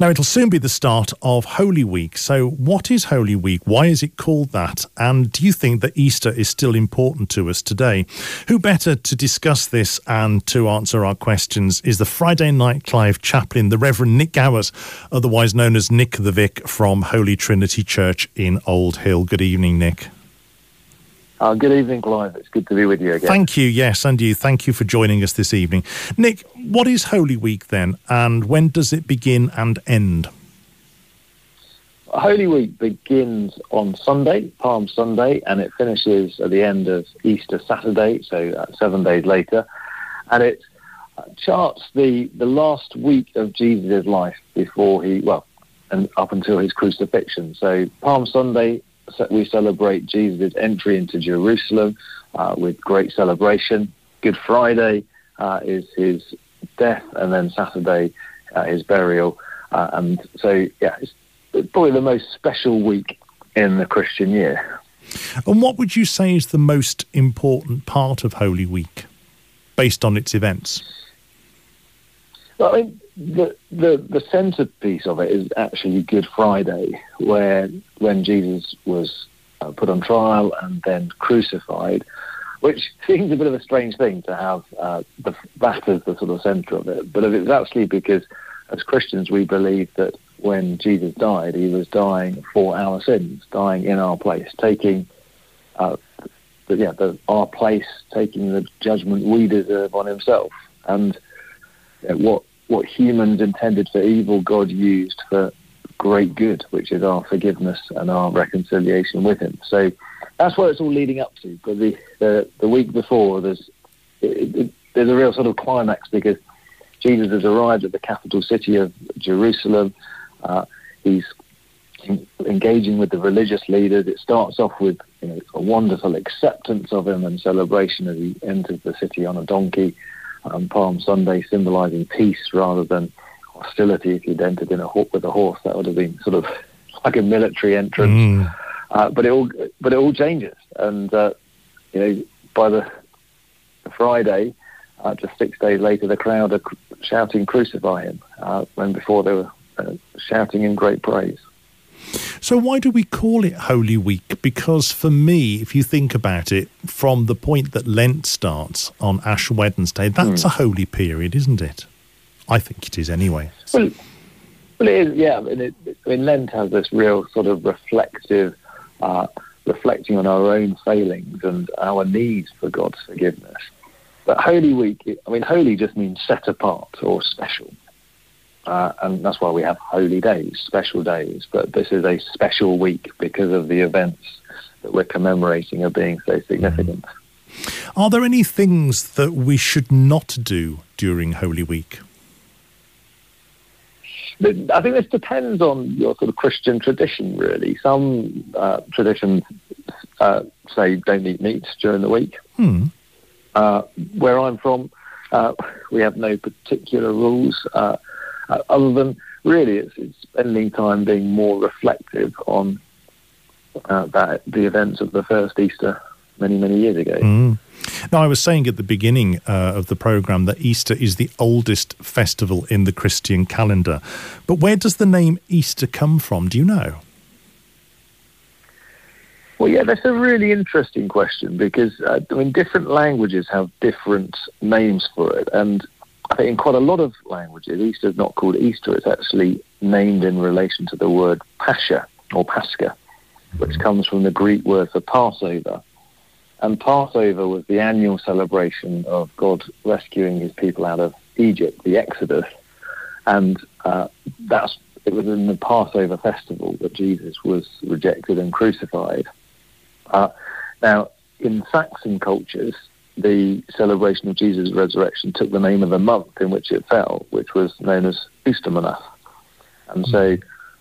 Now, it'll soon be the start of Holy Week. So, what is Holy Week? Why is it called that? And do you think that Easter is still important to us today? Who better to discuss this and to answer our questions is the Friday Night Clive chaplain, the Reverend Nick Gowers, otherwise known as Nick the Vic from Holy Trinity Church in Old Hill. Good evening, Nick. Uh, good evening, Clive. It's good to be with you again. Thank you. Yes, and you. Thank you for joining us this evening. Nick, what is Holy Week then, and when does it begin and end? Holy Week begins on Sunday, Palm Sunday, and it finishes at the end of Easter Saturday, so uh, seven days later. And it charts the, the last week of Jesus' life before he, well, and up until his crucifixion. So Palm Sunday we celebrate Jesus' entry into Jerusalem uh, with great celebration. Good Friday uh, is his death, and then Saturday uh, his burial. Uh, and so, yeah, it's probably the most special week in the Christian year. And what would you say is the most important part of Holy Week, based on its events? Well, I mean, the the the centerpiece of it is actually Good Friday, where when Jesus was uh, put on trial and then crucified, which seems a bit of a strange thing to have uh, the, that as the sort of center of it. But it's actually because as Christians we believe that when Jesus died, he was dying for our sins, dying in our place, taking. Uh, the, yeah, the, our place, taking the judgment we deserve on himself, and what what humans intended for evil, God used for great good, which is our forgiveness and our reconciliation with Him. So that's what it's all leading up to. But the the, the week before, there's it, it, there's a real sort of climax because Jesus has arrived at the capital city of Jerusalem. Uh, he's engaging with the religious leaders. It starts off with you know, a wonderful acceptance of him and celebration as he enters the city on a donkey um, Palm Sunday symbolising peace rather than hostility. If you'd entered in a with a horse, that would have been sort of like a military entrance. Mm. Uh, but it all but it all changes, and uh, you know by the, Friday, uh, just six days later, the crowd are shouting "Crucify him!" Uh, when before they were uh, shouting in great praise. So, why do we call it Holy Week? Because for me, if you think about it, from the point that Lent starts on Ash Wednesday, that's mm. a holy period, isn't it? I think it is anyway. Well, well it is, yeah. I mean, it, I mean, Lent has this real sort of reflective, uh, reflecting on our own failings and our needs for God's forgiveness. But Holy Week, I mean, holy just means set apart or special. Uh, and that's why we have holy days, special days. But this is a special week because of the events that we're commemorating are being so significant. Are there any things that we should not do during Holy Week? I think this depends on your sort of Christian tradition, really. Some uh, traditions uh, say don't eat meat during the week. Hmm. Uh, where I'm from, uh, we have no particular rules. Uh, other than really it's, it's, spending time being more reflective on uh, that the events of the first Easter many many years ago. Mm. Now, I was saying at the beginning uh, of the program that Easter is the oldest festival in the Christian calendar, but where does the name Easter come from? Do you know? Well, yeah, that's a really interesting question because uh, I mean, different languages have different names for it, and I think in quite a lot of languages, Easter is not called Easter. It's actually named in relation to the word Pascha or Pascha, which comes from the Greek word for Passover. And Passover was the annual celebration of God rescuing his people out of Egypt, the Exodus. And uh, that's it was in the Passover festival that Jesus was rejected and crucified. Uh, now, in Saxon cultures, the celebration of Jesus' resurrection took the name of the month in which it fell, which was known as Easter Oostermonth. And so,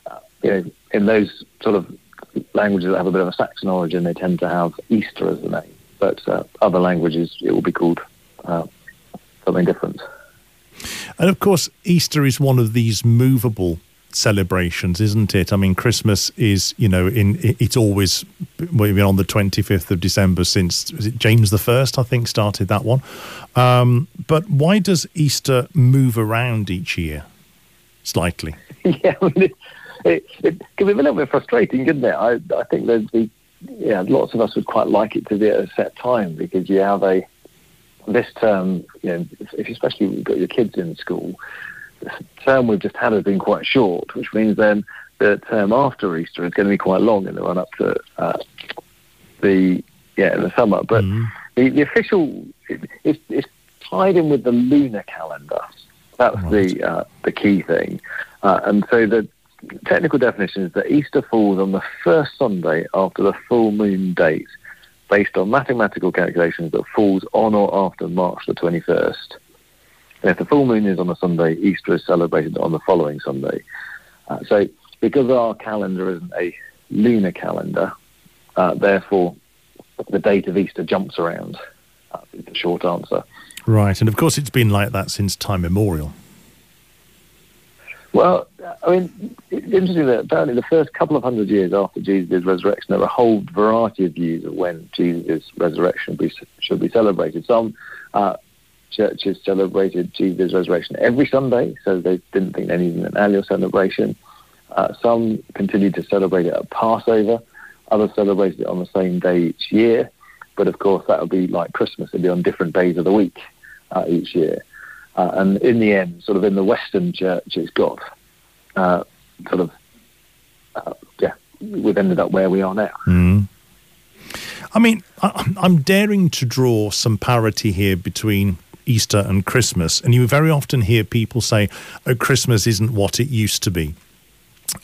uh, you know, in those sort of languages that have a bit of a Saxon origin, they tend to have Easter as the name. But uh, other languages, it will be called uh, something different. And of course, Easter is one of these movable celebrations, isn't it? I mean, Christmas is, you know, in it's always we've been on the 25th of December since James the First, I think, started that one. Um, but why does Easter move around each year slightly? Yeah, I mean, it, it, it, can be a little bit frustrating, couldn't it? I, I think there's the, yeah, lots of us would quite like it to be at a set time because you have a, this term, you know, if especially you've got your kids in school, term we've just had has been quite short, which means then the term after Easter is going to be quite long in the run up to uh, the yeah in the summer. But mm. the, the official it, it's, it's tied in with the lunar calendar. That's right. the uh, the key thing, uh, and so the technical definition is that Easter falls on the first Sunday after the full moon date based on mathematical calculations that falls on or after March the 21st. And if the full moon is on a Sunday, Easter is celebrated on the following Sunday. Uh, so because our calendar isn't a lunar calendar, uh, therefore the date of Easter jumps around. Uh, is the short answer. Right, and of course it's been like that since time immemorial. Well, I mean, it's interesting that apparently the first couple of hundred years after Jesus' resurrection, there were a whole variety of views of when Jesus' resurrection be, should be celebrated. Some uh, churches celebrated Jesus' resurrection every Sunday, so they didn't think they needed an annual celebration. Uh, some continued to celebrate it at Passover. Others celebrated it on the same day each year. But of course, that would be like Christmas. It'd be on different days of the week uh, each year. Uh, and in the end, sort of in the Western church, it's got uh, sort of, uh, yeah, we've ended up where we are now. Mm. I mean, I'm daring to draw some parity here between Easter and Christmas, and you very often hear people say, "Oh, Christmas isn't what it used to be."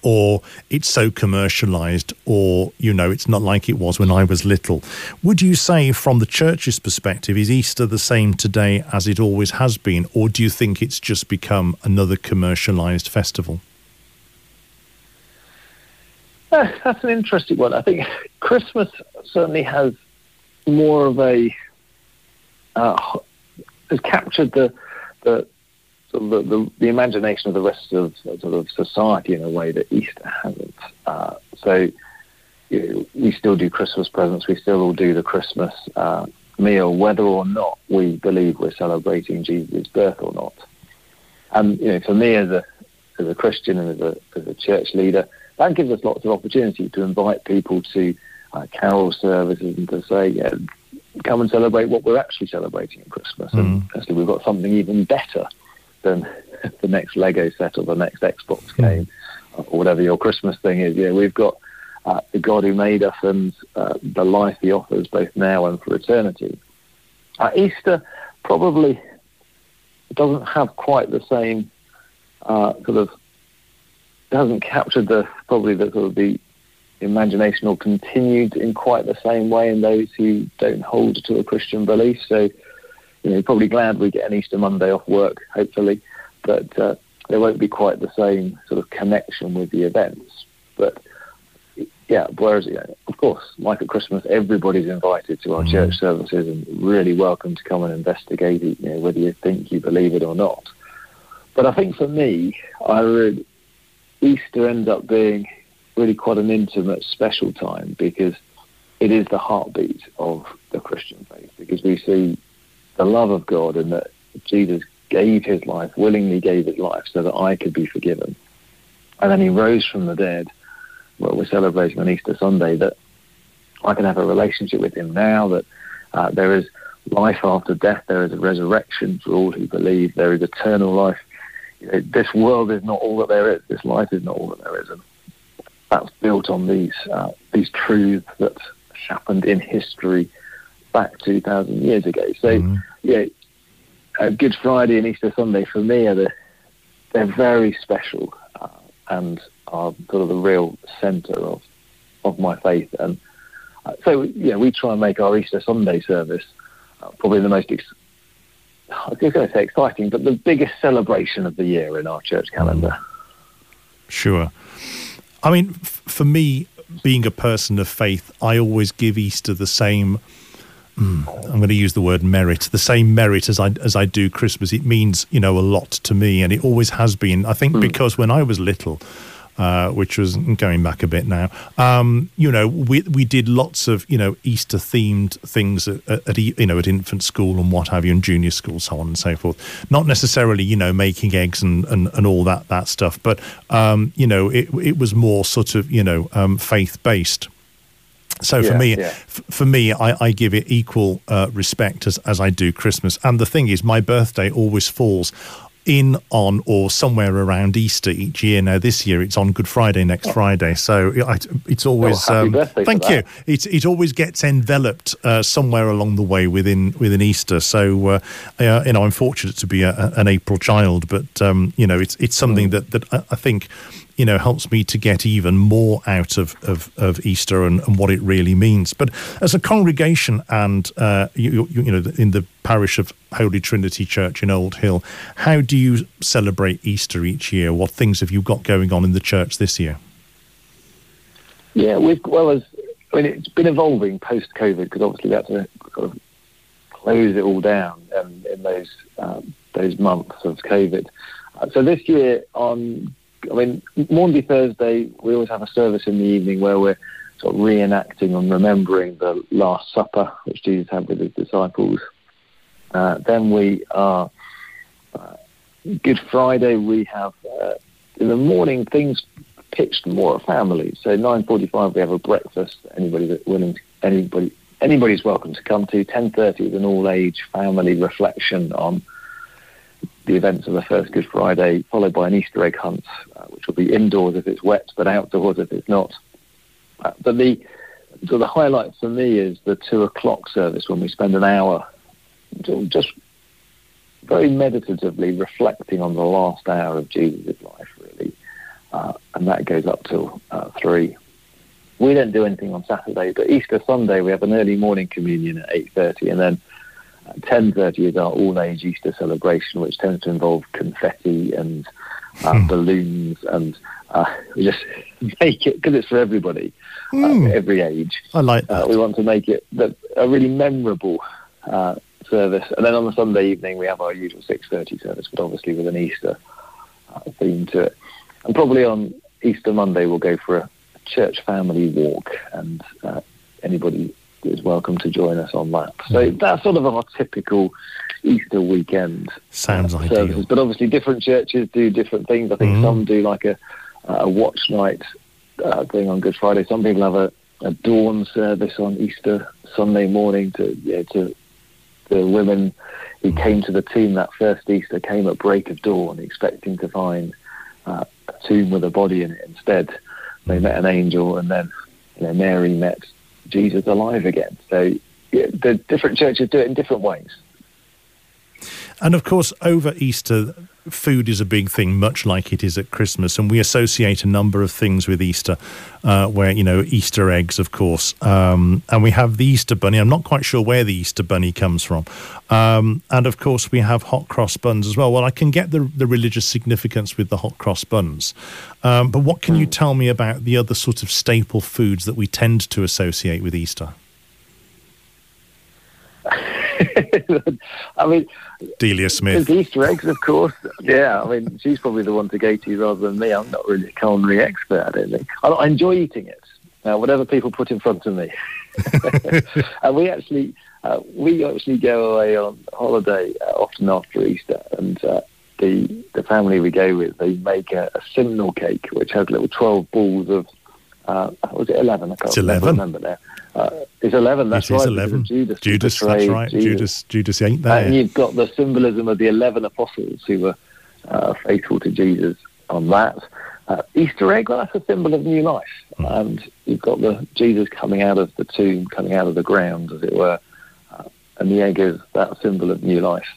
or it's so commercialized, or, you know, it's not like it was when I was little. Would you say, from the church's perspective, is Easter the same today as it always has been, or do you think it's just become another commercialized festival? Uh, that's an interesting one. I think Christmas certainly has more of a uh, has captured the the the, the, the, imagination of the rest of sort of society in a way that Easter hasn't. Uh, so you know, we still do Christmas presents, we still all do the Christmas uh, meal, whether or not we believe we're celebrating Jesus' birth or not. And you know, for me as a as a Christian and as a as a church leader, that gives us lots of opportunity to invite people to uh, carol services and to say, yeah, come and celebrate what we're actually celebrating at Christmas. Mm. And actually, we've got something even better than the next Lego set or the next Xbox hmm. game or whatever your Christmas thing is. Yeah, we've got uh, the God who made us and uh, the life He offers both now and for eternity. Uh, Easter probably doesn't have quite the same uh, sort of hasn't captured the probably the sort of the imagination or continued in quite the same way in those who don't hold to a Christian belief. So you know, probably glad we get an Easter Monday off work, hopefully, but uh, there won't be quite the same sort of connection with the events. But yeah, whereas you know, of course, like at Christmas, everybody's invited to our mm. church services and really welcome to come and investigate it, you know, whether you think you believe it or not. But I think for me, I really, Easter ends up being really quite an intimate, special time because it is the heartbeat of the Christian faith because we see the love of God and that Jesus gave his life, willingly gave his life so that I could be forgiven. And then he rose from the dead. Well, we're celebrating on Easter Sunday that I can have a relationship with him now, that uh, there is life after death, there is a resurrection for all who believe, there is eternal life. You know, this world is not all that there is, this life is not all that there is. And that's built on these, uh, these truths that happened in history back 2,000 years ago. So, mm-hmm. yeah, uh, Good Friday and Easter Sunday for me are the, they're very special uh, and are sort of the real centre of of my faith. And uh, so, yeah, we try and make our Easter Sunday service uh, probably the most, ex- I was going to say exciting, but the biggest celebration of the year in our church calendar. Sure. I mean, f- for me, being a person of faith, I always give Easter the same mm, I'm going to use the word merit, the same merit as I as I do Christmas. It means you know a lot to me, and it always has been. I think mm. because when I was little. Uh, which was going back a bit now. Um, you know, we we did lots of you know Easter themed things at, at, you know at infant school and what have you, and junior school, so on and so forth. Not necessarily you know making eggs and, and, and all that that stuff, but um, you know it it was more sort of you know um, faith based. So for yeah, me, yeah. F- for me, I, I, give it equal uh, respect as, as I do Christmas. And the thing is, my birthday always falls in, on, or somewhere around Easter each year. Now, this year it's on Good Friday next oh. Friday, so it's always. Oh, um, thank you. It it always gets enveloped uh, somewhere along the way within within Easter. So uh, uh, you know, I'm fortunate to be a, an April child, but um, you know, it's it's something mm. that that I think you know helps me to get even more out of of, of Easter and, and what it really means. But as a congregation, and uh, you, you, you know, in the parish of Holy Trinity Church in Old Hill, how do you celebrate Easter each year? What things have you got going on in the church this year? Yeah, we've well as I mean, it's been evolving post COVID because obviously we had to sort of close it all down um, in those um, those months of COVID. Uh, so this year on I mean, Maundy Thursday, we always have a service in the evening where we're sort of reenacting and remembering the Last Supper which Jesus had with his disciples. Uh, then we are uh, Good Friday. We have uh, in the morning things pitched more a family. So 9:45 we have a breakfast. Anybody that willing, to, anybody anybody's welcome to come to. 10:30 is an all-age family reflection on the events of the first Good Friday, followed by an Easter egg hunt, uh, which will be indoors if it's wet, but outdoors if it's not. Uh, but the so the highlight for me is the two o'clock service when we spend an hour just very meditatively reflecting on the last hour of Jesus' life, really, uh, and that goes up till uh, three. We don't do anything on Saturday, but Easter Sunday we have an early morning communion at eight thirty, and then 10.30 is our all-age Easter celebration, which tends to involve confetti and uh, mm. balloons, and uh, we just make it, because it's for everybody, mm. every age. I like uh, that. We want to make it the, a really memorable uh, service. And then on the Sunday evening, we have our usual 6.30 service, but obviously with an Easter uh, theme to it. And probably on Easter Monday, we'll go for a church family walk, and anybody is welcome to join us on that. So mm. that's sort of our typical Easter weekend. Sounds uh, services. ideal. But obviously, different churches do different things. I think mm. some do like a, a watch night uh, thing on Good Friday. Some people have a, a dawn service on Easter Sunday morning to know, to the women who mm. came to the tomb that first Easter came at break of dawn, expecting to find uh, a tomb with a body in it. Instead, they met an angel, and then you know, Mary met Jesus alive again. So yeah, the different churches do it in different ways. And of course, over Easter, food is a big thing, much like it is at Christmas. And we associate a number of things with Easter, uh, where, you know, Easter eggs, of course. Um, and we have the Easter bunny. I'm not quite sure where the Easter bunny comes from. Um, and of course, we have hot cross buns as well. Well, I can get the, the religious significance with the hot cross buns. Um, but what can you hmm. tell me about the other sort of staple foods that we tend to associate with Easter? I mean, Delia Smith. There's Easter eggs, of course. Yeah, I mean, she's probably the one to go to rather than me. I'm not really a culinary expert, I don't think. I, I enjoy eating it, uh, whatever people put in front of me. and we actually, uh, we actually go away on holiday uh, often after Easter, and uh, the the family we go with, they make a, a simnel cake, which has little 12 balls of uh, was it 11? I can't it's 11. remember now. Uh, it's 11, that's it right. 11. Judas, Judas that's right. Jesus. Judas, Judas ain't there. And you've got the symbolism of the 11 apostles who were uh, faithful to Jesus on that. Uh, Easter egg, well, that's a symbol of new life. Mm. And you've got the Jesus coming out of the tomb, coming out of the ground, as it were. Uh, and the egg is that symbol of new life.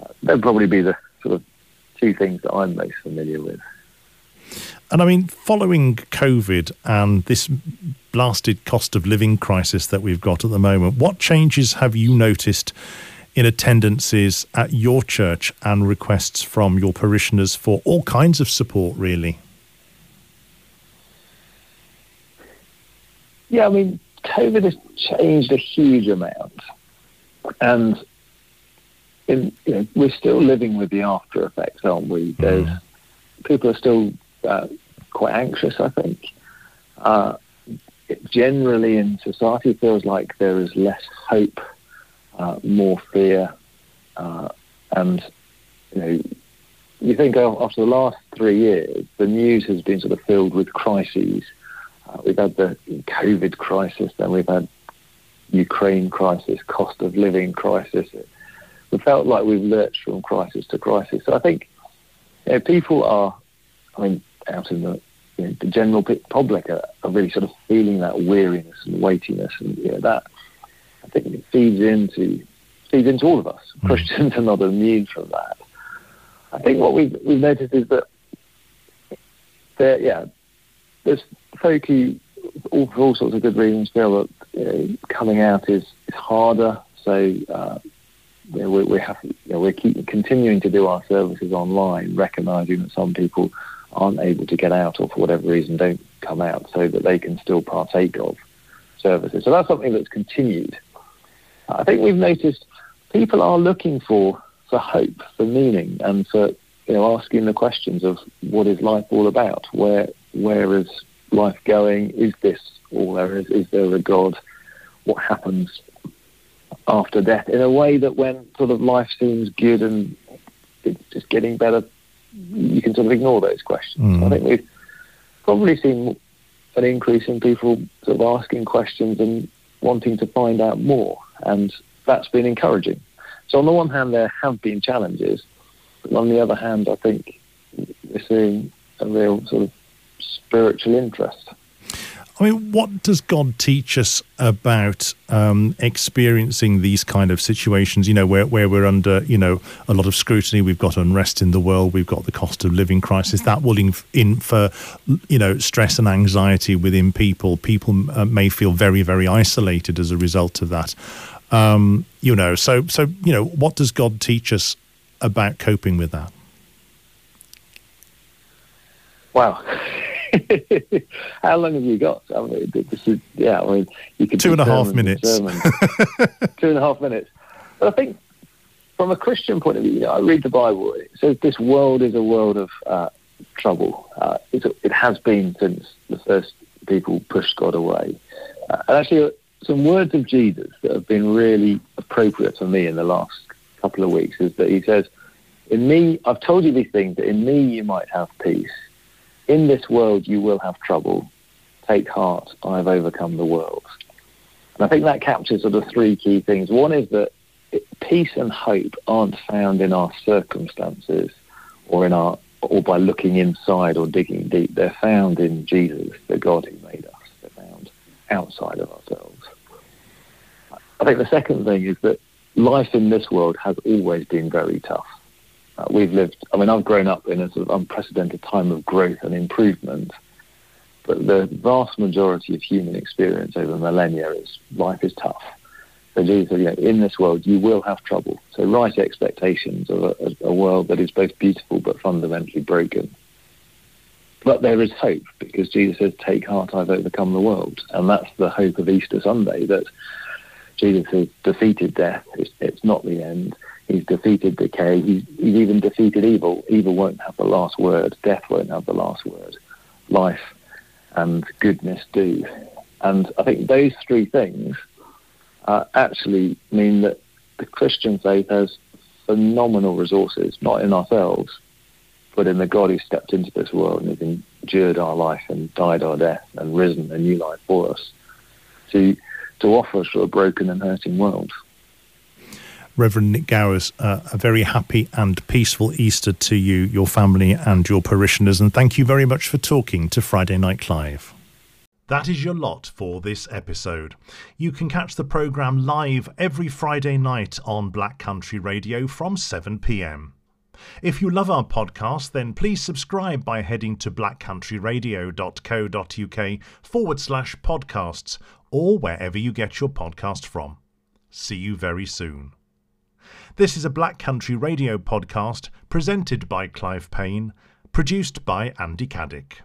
Uh, that'd probably be the sort of two things that I'm most familiar with. And I mean, following COVID and this blasted cost of living crisis that we've got at the moment, what changes have you noticed in attendances at your church and requests from your parishioners for all kinds of support, really? Yeah, I mean, COVID has changed a huge amount. and in, you know, we're still living with the after effects, aren't we? There's mm. people are still uh, quite anxious. I think uh, generally in society it feels like there is less hope, uh, more fear, uh, and you know. You think after the last three years, the news has been sort of filled with crises. Uh, we've had the COVID crisis, then we've had Ukraine crisis, cost of living crisis. We felt like we've lurched from crisis to crisis. So I think you know, people are, I mean, out in the, you know, the general public are, are, really sort of feeling that weariness and weightiness, and you know, that I think it feeds into feeds into all of us. Mm. Christians are not immune from that. I think what we've, we've noticed is that there, yeah, there's folk who, all, for all sorts of good reasons, feel that you know, coming out is, is harder. So uh, you know, we, we, have, you know, we're keep, continuing to do our services online, recognising that some people aren't able to get out or for whatever reason don't come out, so that they can still partake of services. So that's something that's continued. I think we've noticed people are looking for for hope, for meaning, and for you know asking the questions of what is life all about? Where where is life going? Is this all there is? Is there a God? What happens after death? In a way that when sort of life seems good and it's just getting better, you can sort of ignore those questions. Mm. I think we've probably seen an increase in people sort of asking questions and wanting to find out more, and that's been encouraging. So on the one hand, there have been challenges, but on the other hand, I think we're seeing a real sort of spiritual interest. I mean, what does God teach us about um, experiencing these kind of situations? You know, where, where we're under, you know, a lot of scrutiny. We've got unrest in the world. We've got the cost of living crisis. That will inf- infer, you know, stress and anxiety within people. People uh, may feel very, very isolated as a result of that. Um, you know, so so you know, what does God teach us about coping with that? Wow. How long have you got? I mean, this is, yeah, I mean, you could two and a half minutes. two and a half minutes. But I think from a Christian point of view, you know, I read the Bible. It says this world is a world of uh, trouble. Uh, it has been since the first people pushed God away. Uh, and actually, uh, some words of Jesus that have been really appropriate for me in the last couple of weeks is that he says, "In me, I've told you these things that in me you might have peace." In this world you will have trouble. Take heart, I've overcome the world. And I think that captures sort of three key things. One is that peace and hope aren't found in our circumstances or in our or by looking inside or digging deep. They're found in Jesus, the God who made us. They're found outside of ourselves. I think the second thing is that life in this world has always been very tough. Uh, we've lived, I mean, I've grown up in a sort of unprecedented time of growth and improvement, but the vast majority of human experience over millennia is life is tough. So Jesus said, you know, in this world you will have trouble. So right expectations of a, a world that is both beautiful but fundamentally broken. But there is hope because Jesus says, take heart, I've overcome the world. And that's the hope of Easter Sunday, that Jesus has defeated death. It's, it's not the end He's defeated decay. He's, he's even defeated evil. Evil won't have the last word. Death won't have the last word. Life and goodness do. And I think those three things uh, actually mean that the Christian faith has phenomenal resources, not in ourselves, but in the God who stepped into this world and has endured our life and died our death and risen a new life for us to to offer us for a broken and hurting world. Reverend Nick Gowers, uh, a very happy and peaceful Easter to you, your family, and your parishioners. And thank you very much for talking to Friday Night Clive. That is your lot for this episode. You can catch the programme live every Friday night on Black Country Radio from 7 pm. If you love our podcast, then please subscribe by heading to blackcountryradio.co.uk forward slash podcasts or wherever you get your podcast from. See you very soon. This is a Black Country Radio podcast presented by Clive Payne, produced by Andy Caddick.